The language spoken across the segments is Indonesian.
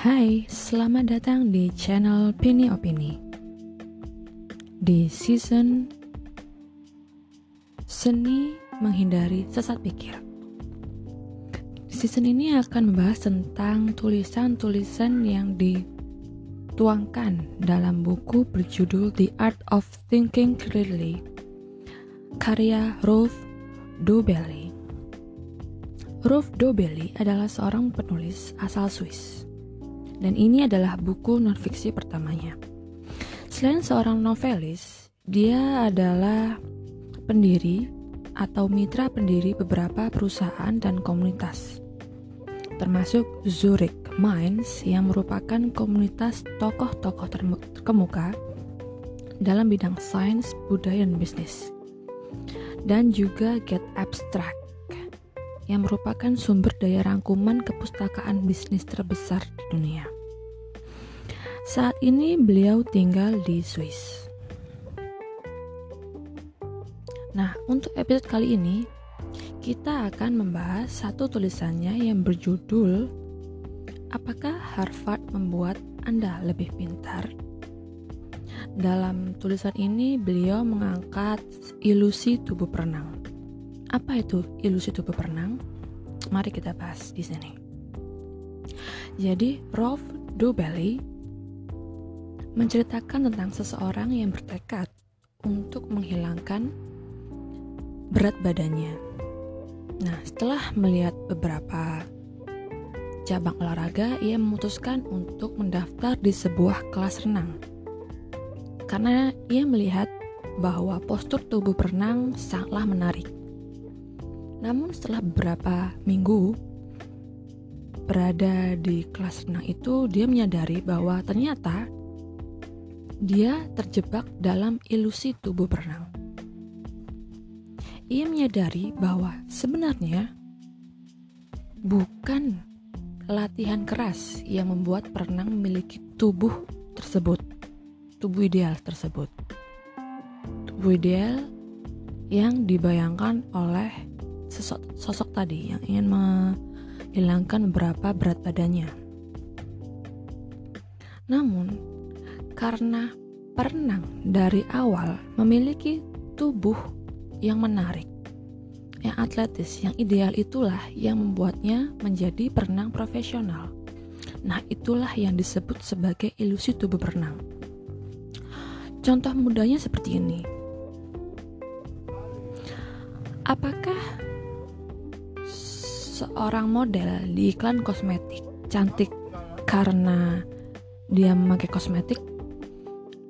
Hai, selamat datang di channel Pini Opini. Di season Seni Menghindari Sesat Pikir. Season ini akan membahas tentang tulisan-tulisan yang dituangkan dalam buku berjudul The Art of Thinking Clearly karya Rolf Dobelli. Rolf Dobelli adalah seorang penulis asal Swiss dan ini adalah buku nonfiksi pertamanya. Selain seorang novelis, dia adalah pendiri atau mitra pendiri beberapa perusahaan dan komunitas, termasuk Zurich Minds yang merupakan komunitas tokoh-tokoh terkemuka dalam bidang sains, budaya, dan bisnis. Dan juga Get Abstract yang merupakan sumber daya rangkuman kepustakaan bisnis terbesar di dunia. Saat ini beliau tinggal di Swiss. Nah, untuk episode kali ini kita akan membahas satu tulisannya yang berjudul Apakah Harvard membuat Anda lebih pintar? Dalam tulisan ini beliau mengangkat ilusi tubuh perenang. Apa itu ilusi tubuh perenang? Mari kita bahas di sini. Jadi, Rolf Dobelli menceritakan tentang seseorang yang bertekad untuk menghilangkan berat badannya. Nah, setelah melihat beberapa cabang olahraga, ia memutuskan untuk mendaftar di sebuah kelas renang. Karena ia melihat bahwa postur tubuh berenang sangatlah menarik. Namun setelah beberapa minggu berada di kelas renang itu, dia menyadari bahwa ternyata dia terjebak dalam ilusi tubuh berenang. Ia menyadari bahwa sebenarnya bukan latihan keras yang membuat perenang memiliki tubuh tersebut, tubuh ideal tersebut. Tubuh ideal yang dibayangkan oleh sosok, sosok tadi yang ingin menghilangkan beberapa berat badannya. Namun, karena perenang dari awal memiliki tubuh yang menarik, yang atletis, yang ideal itulah yang membuatnya menjadi perenang profesional. Nah, itulah yang disebut sebagai ilusi tubuh berenang. Contoh mudahnya seperti ini. Apakah seorang model di iklan kosmetik cantik karena dia memakai kosmetik?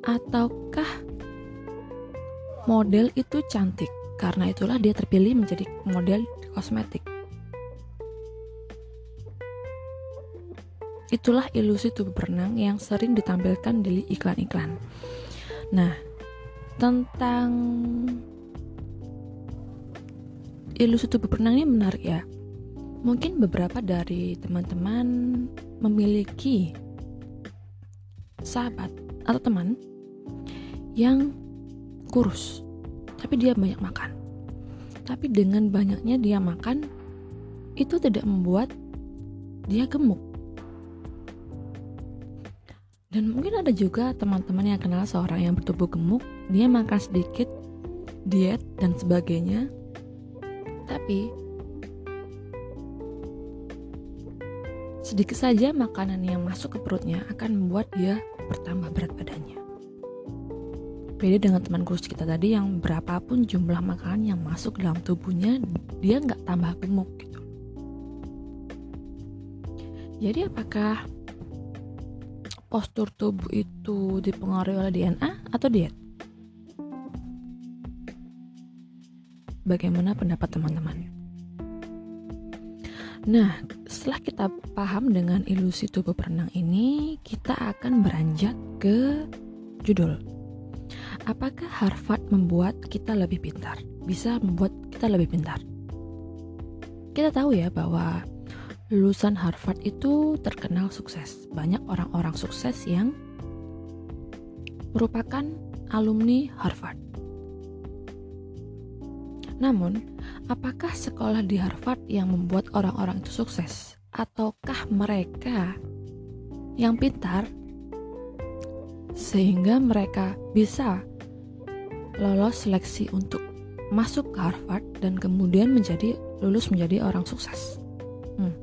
Ataukah model itu cantik karena itulah dia terpilih menjadi model kosmetik? Itulah ilusi tubuh berenang yang sering ditampilkan di iklan-iklan. Nah tentang ilusi tubuh berenang ini menarik ya Mungkin beberapa dari teman-teman memiliki sahabat atau teman yang kurus, tapi dia banyak makan. Tapi dengan banyaknya dia makan, itu tidak membuat dia gemuk. Dan mungkin ada juga teman-teman yang kenal seorang yang bertubuh gemuk, dia makan sedikit, diet, dan sebagainya. Tapi Sedikit saja makanan yang masuk ke perutnya akan membuat dia bertambah berat badannya. Beda dengan teman kurus kita tadi yang berapapun jumlah makanan yang masuk dalam tubuhnya, dia nggak tambah gemuk gitu. Jadi apakah postur tubuh itu dipengaruhi oleh DNA atau diet? Bagaimana pendapat teman-teman? Nah, setelah kita paham dengan ilusi tubuh berenang ini, kita akan beranjak ke judul. Apakah Harvard membuat kita lebih pintar? Bisa membuat kita lebih pintar. Kita tahu ya bahwa lulusan Harvard itu terkenal sukses. Banyak orang-orang sukses yang merupakan alumni Harvard. Namun, apakah sekolah di Harvard yang membuat orang-orang itu sukses? Ataukah mereka yang pintar sehingga mereka bisa lolos seleksi untuk masuk ke Harvard dan kemudian menjadi lulus menjadi orang sukses. Hmm.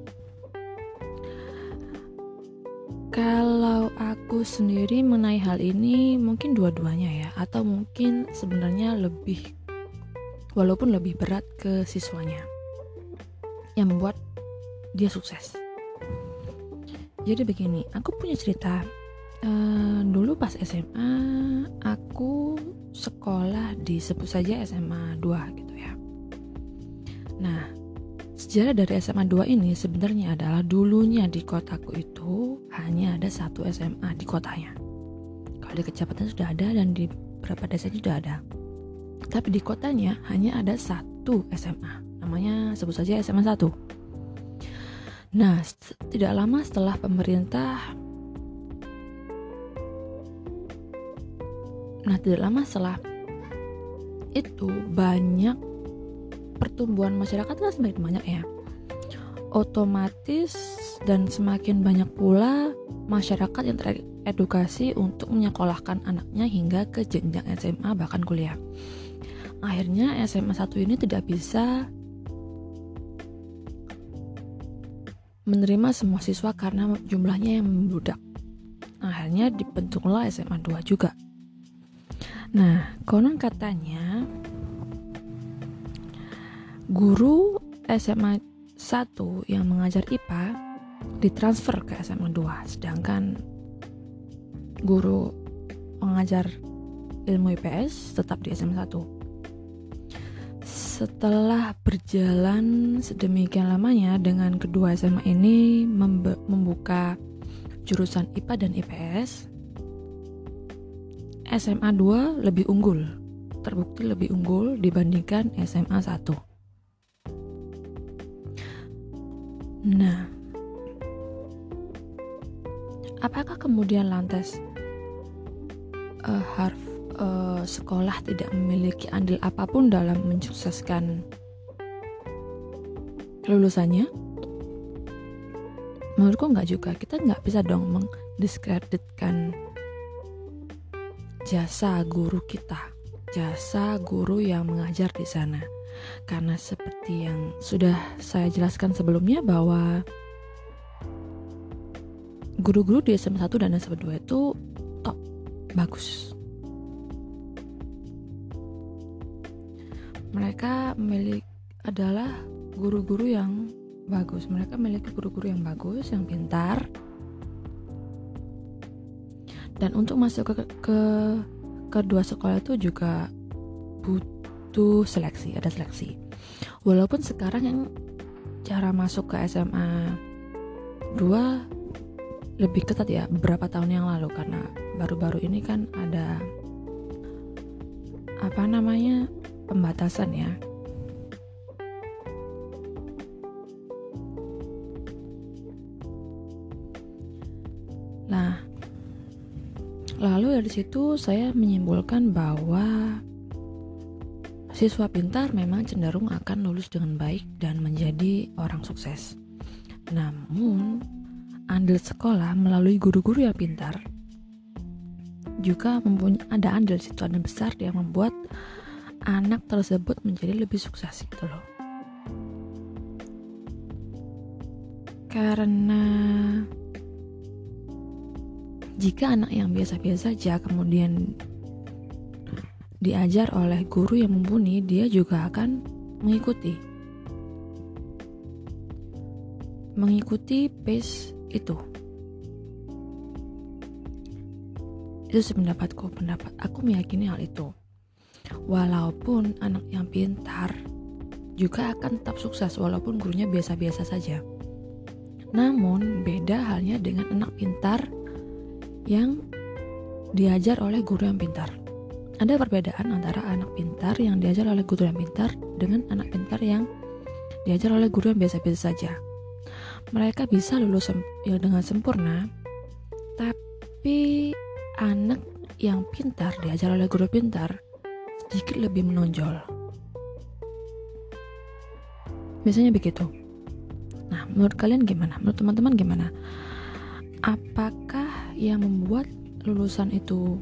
Kalau aku sendiri mengenai hal ini mungkin dua-duanya ya atau mungkin sebenarnya lebih walaupun lebih berat ke siswanya yang membuat dia sukses. Jadi begini, aku punya cerita. Uh, dulu pas SMA aku sekolah di sebut saja SMA 2 gitu ya. Nah, sejarah dari SMA 2 ini sebenarnya adalah dulunya di kotaku itu hanya ada satu SMA di kotanya. Kalau di kecamatan sudah ada dan di beberapa desa sudah ada. Tapi di kotanya hanya ada satu SMA. Namanya sebut saja SMA 1. Nah, tidak lama setelah pemerintah Nah, tidak lama setelah itu banyak pertumbuhan masyarakat kan semakin banyak ya. Otomatis dan semakin banyak pula masyarakat yang teredukasi untuk menyekolahkan anaknya hingga ke jenjang SMA bahkan kuliah. Akhirnya SMA 1 ini tidak bisa menerima semua siswa karena jumlahnya yang membludak. Akhirnya dibentuklah SMA 2 juga. Nah, konon katanya guru SMA 1 yang mengajar IPA ditransfer ke SMA 2, sedangkan guru mengajar ilmu IPS tetap di SMA 1. Setelah berjalan sedemikian lamanya dengan kedua SMA ini membuka jurusan IPA dan IPS, SMA 2 lebih unggul, terbukti lebih unggul dibandingkan SMA 1. Nah, apakah kemudian lantas uh, harf uh, sekolah tidak memiliki andil apa pun dalam mensukseskan lulusannya? Menurutku nggak juga. Kita nggak bisa dong mendiskreditkan jasa guru kita, jasa guru yang mengajar di sana. Karena seperti yang sudah saya jelaskan sebelumnya bahwa guru-guru di SMA 1 dan SMA 2 itu top, bagus. Mereka milik adalah guru-guru yang bagus. Mereka memiliki guru-guru yang bagus, yang pintar, dan untuk masuk ke, ke kedua sekolah itu juga butuh seleksi ada seleksi. Walaupun sekarang yang cara masuk ke SMA 2 lebih ketat ya beberapa tahun yang lalu. Karena baru-baru ini kan ada apa namanya pembatasan ya Lalu dari situ saya menyimpulkan bahwa siswa pintar memang cenderung akan lulus dengan baik dan menjadi orang sukses. Namun, andil sekolah melalui guru-guru yang pintar juga mempunyai ada andil situ andil besar yang membuat anak tersebut menjadi lebih sukses gitu loh. Karena jika anak yang biasa-biasa saja kemudian diajar oleh guru yang mumpuni, dia juga akan mengikuti. Mengikuti pace itu. Itu sependapatku, pendapat aku meyakini hal itu. Walaupun anak yang pintar juga akan tetap sukses walaupun gurunya biasa-biasa saja. Namun, beda halnya dengan anak pintar yang diajar oleh guru yang pintar. Ada perbedaan antara anak pintar yang diajar oleh guru yang pintar dengan anak pintar yang diajar oleh guru yang biasa-biasa saja. Mereka bisa lulus sem ya dengan sempurna, tapi anak yang pintar diajar oleh guru pintar sedikit lebih menonjol. Biasanya begitu. Nah, menurut kalian gimana? Menurut teman-teman gimana? apakah yang membuat lulusan itu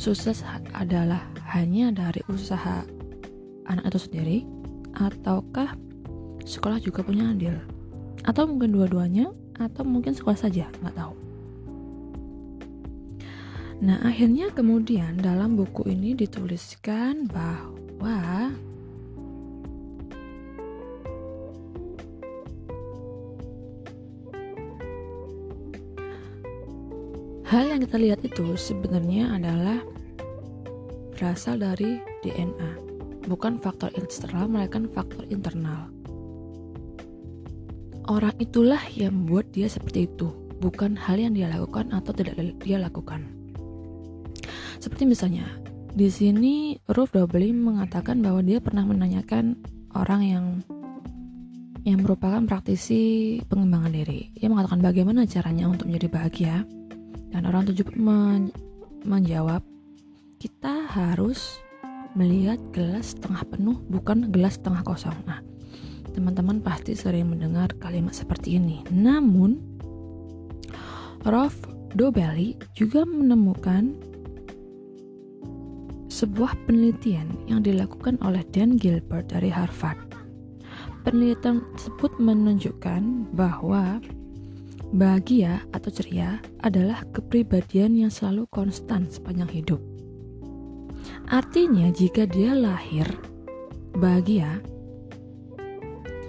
sukses adalah hanya dari usaha anak itu sendiri ataukah sekolah juga punya andil atau mungkin dua-duanya atau mungkin sekolah saja nggak tahu nah akhirnya kemudian dalam buku ini dituliskan bahwa Hal yang kita lihat itu sebenarnya adalah berasal dari DNA, bukan faktor eksternal, melainkan faktor internal. Orang itulah yang membuat dia seperti itu, bukan hal yang dia lakukan atau tidak dia lakukan. Seperti misalnya, di sini Ruth Dobley mengatakan bahwa dia pernah menanyakan orang yang yang merupakan praktisi pengembangan diri. Ia mengatakan bagaimana caranya untuk menjadi bahagia dan orang tujuh men menjawab, kita harus melihat gelas setengah penuh bukan gelas setengah kosong. Nah, teman-teman pasti sering mendengar kalimat seperti ini. Namun, Rolf Dobelli juga menemukan sebuah penelitian yang dilakukan oleh Dan Gilbert dari Harvard. Penelitian tersebut menunjukkan bahwa Bahagia atau ceria adalah kepribadian yang selalu konstan sepanjang hidup. Artinya, jika dia lahir bahagia,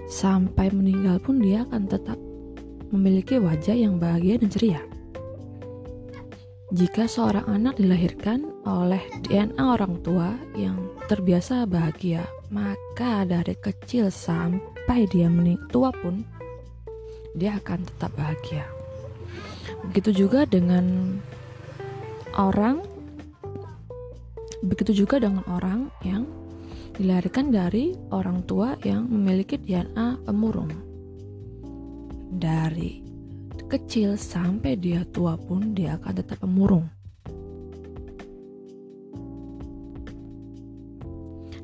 sampai meninggal pun dia akan tetap memiliki wajah yang bahagia dan ceria. Jika seorang anak dilahirkan oleh DNA orang tua yang terbiasa bahagia, maka dari kecil sampai dia tua pun dia akan tetap bahagia. Begitu juga dengan orang begitu juga dengan orang yang dilahirkan dari orang tua yang memiliki DNA pemurung. Dari kecil sampai dia tua pun dia akan tetap pemurung.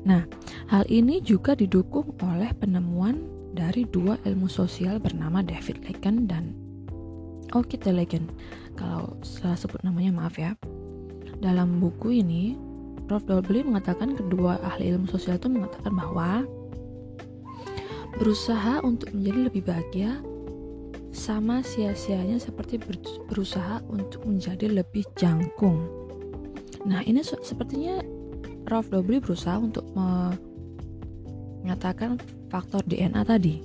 Nah, hal ini juga didukung oleh penemuan dari dua ilmu sosial bernama David Lacan dan Oki Lacan. Kalau salah sebut namanya maaf ya. Dalam buku ini, Rolf Dolby mengatakan kedua ahli ilmu sosial itu mengatakan bahwa berusaha untuk menjadi lebih bahagia sama sia-sianya seperti berusaha untuk menjadi lebih jangkung. Nah, ini sepertinya Rolf Dolby berusaha untuk mengatakan faktor DNA tadi.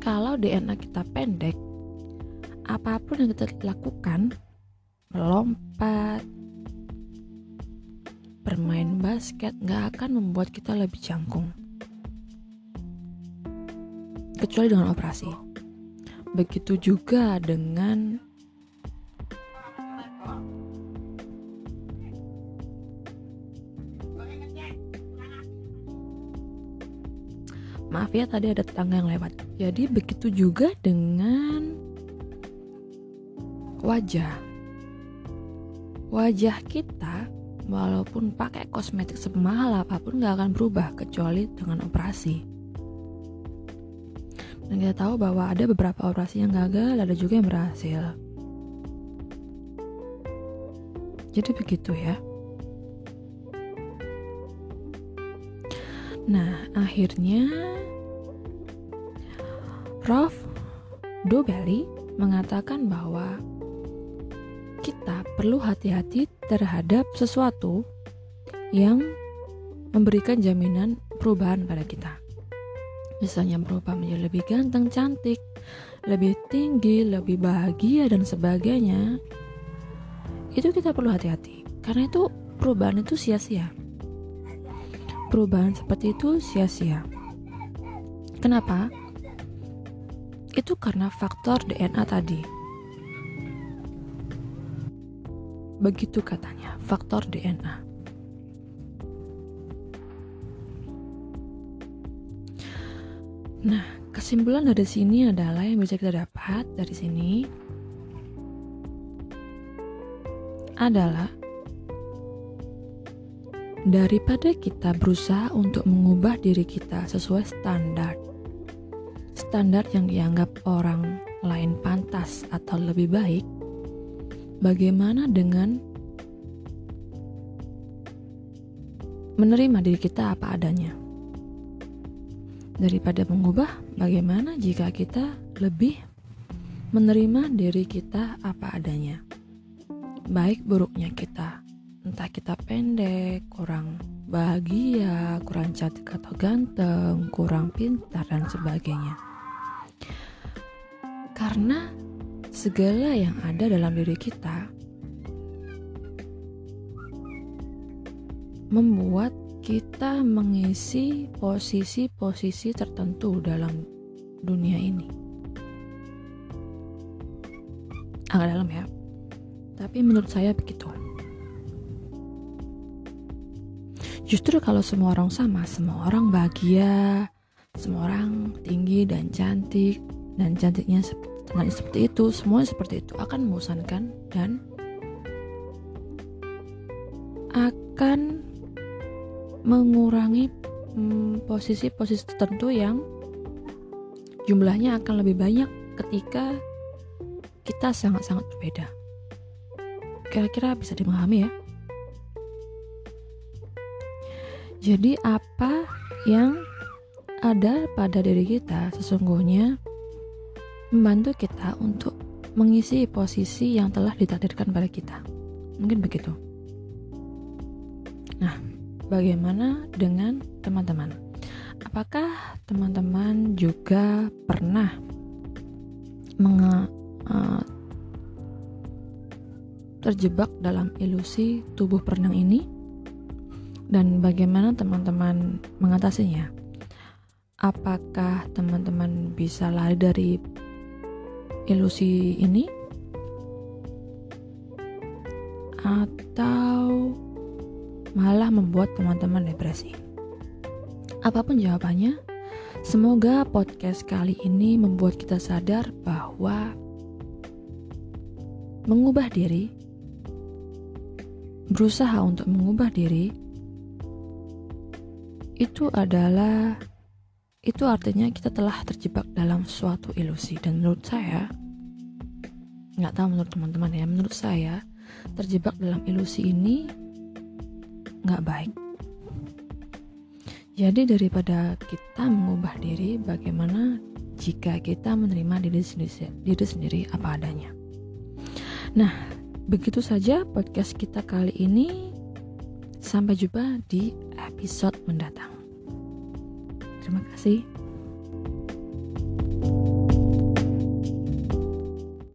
Kalau DNA kita pendek, apa pun yang kita lakukan, melompat, bermain basket, nggak akan membuat kita lebih jangkung. Kecuali dengan operasi. Begitu juga dengan Maaf ya tadi ada tetangga yang lewat. Jadi begitu juga dengan wajah. Wajah kita walaupun pakai kosmetik semahal apa pun gak akan berubah kecuali dengan operasi. Dan kita tahu bahwa ada beberapa operasi yang gagal, ada juga yang berhasil. Jadi begitu ya. Nah, akhirnya Prof. Dobelli mengatakan bahwa kita perlu hati-hati terhadap sesuatu yang memberikan jaminan perubahan pada kita. Misalnya berubah menjadi lebih ganteng, cantik, lebih tinggi, lebih bahagia dan sebagainya. Itu kita perlu hati-hati. Karena itu perubahan itu sia-sia. Perubahan seperti itu sia-sia. Kenapa? itu karena faktor DNA tadi. Begitu katanya, faktor DNA. Nah, kesimpulan dari sini adalah yang bisa kita dapat dari sini adalah daripada kita berusaha untuk mengubah diri kita sesuai standar standar yang dianggap orang lain pantas atau lebih baik, bagaimana dengan menerima diri kita apa adanya? Daripada mengubah, bagaimana jika kita lebih menerima diri kita apa adanya? Baik buruknya kita, entah kita pendek, kurang bahagia, kurang cantik atau ganteng, kurang pintar, dan sebagainya. Karena segala yang ada dalam diri kita membuat kita mengisi posisi-posisi tertentu dalam dunia ini. Agak dalam ya, tapi menurut saya begitu. Justru kalau semua orang sama, semua orang bahagia, semua orang tinggi dan cantik, dan cantiknya seperti, seperti itu, semua seperti itu akan membosankan dan akan mengurangi posisi-posisi hmm, tertentu yang jumlahnya akan lebih banyak ketika kita sangat-sangat berbeda. Kira-kira bisa dimahami ya? Jadi apa yang ada pada diri kita sesungguhnya membantu kita untuk mengisi posisi yang telah ditakdirkan pada kita. Mungkin begitu. Bagaimana dengan teman-teman? Apakah teman-teman juga pernah menge, uh, terjebak dalam ilusi tubuh perenang ini? Dan bagaimana teman-teman mengatasinya? Apakah teman-teman bisa lari dari ilusi ini? Atau malah membuat teman-teman depresi. Apa pun jawabannya, semoga podcast kali ini membuat kita sadar bahwa mengubah diri, berusaha untuk mengubah diri, itu adalah itu artinya kita telah terjebak dalam suatu ilusi dan menurut saya nggak tahu menurut teman-teman ya menurut saya terjebak dalam ilusi ini nggak baik. Jadi daripada kita mengubah diri, bagaimana jika kita menerima diri sendiri, diri sendiri apa adanya. Nah, begitu saja podcast kita kali ini. Sampai jumpa di episode mendatang. Terima kasih.